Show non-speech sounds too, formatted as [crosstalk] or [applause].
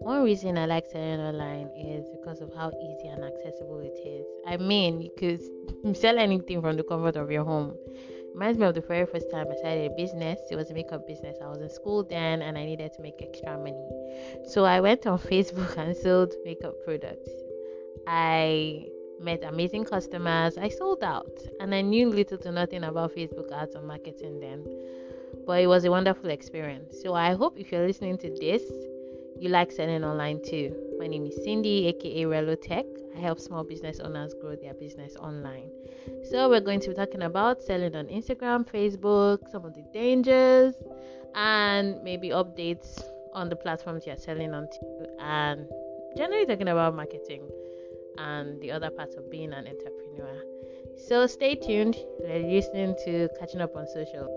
one reason I like selling online is because of how easy and accessible it is. I mean, you could sell anything from the comfort of your home. Reminds me of the very first time I started a business. It was a makeup business. I was in school then and I needed to make extra money. So I went on [laughs] Facebook and sold makeup products. I met amazing customers. I sold out and I knew little to nothing about Facebook ads or marketing then. But it was a wonderful experience. So I hope if you're listening to this, you like selling online too. My name is Cindy, aka Relo Tech. I help small business owners grow their business online. So, we're going to be talking about selling on Instagram, Facebook, some of the dangers, and maybe updates on the platforms you're selling on, too, and generally talking about marketing and the other parts of being an entrepreneur. So, stay tuned. You're listening to Catching Up on Social.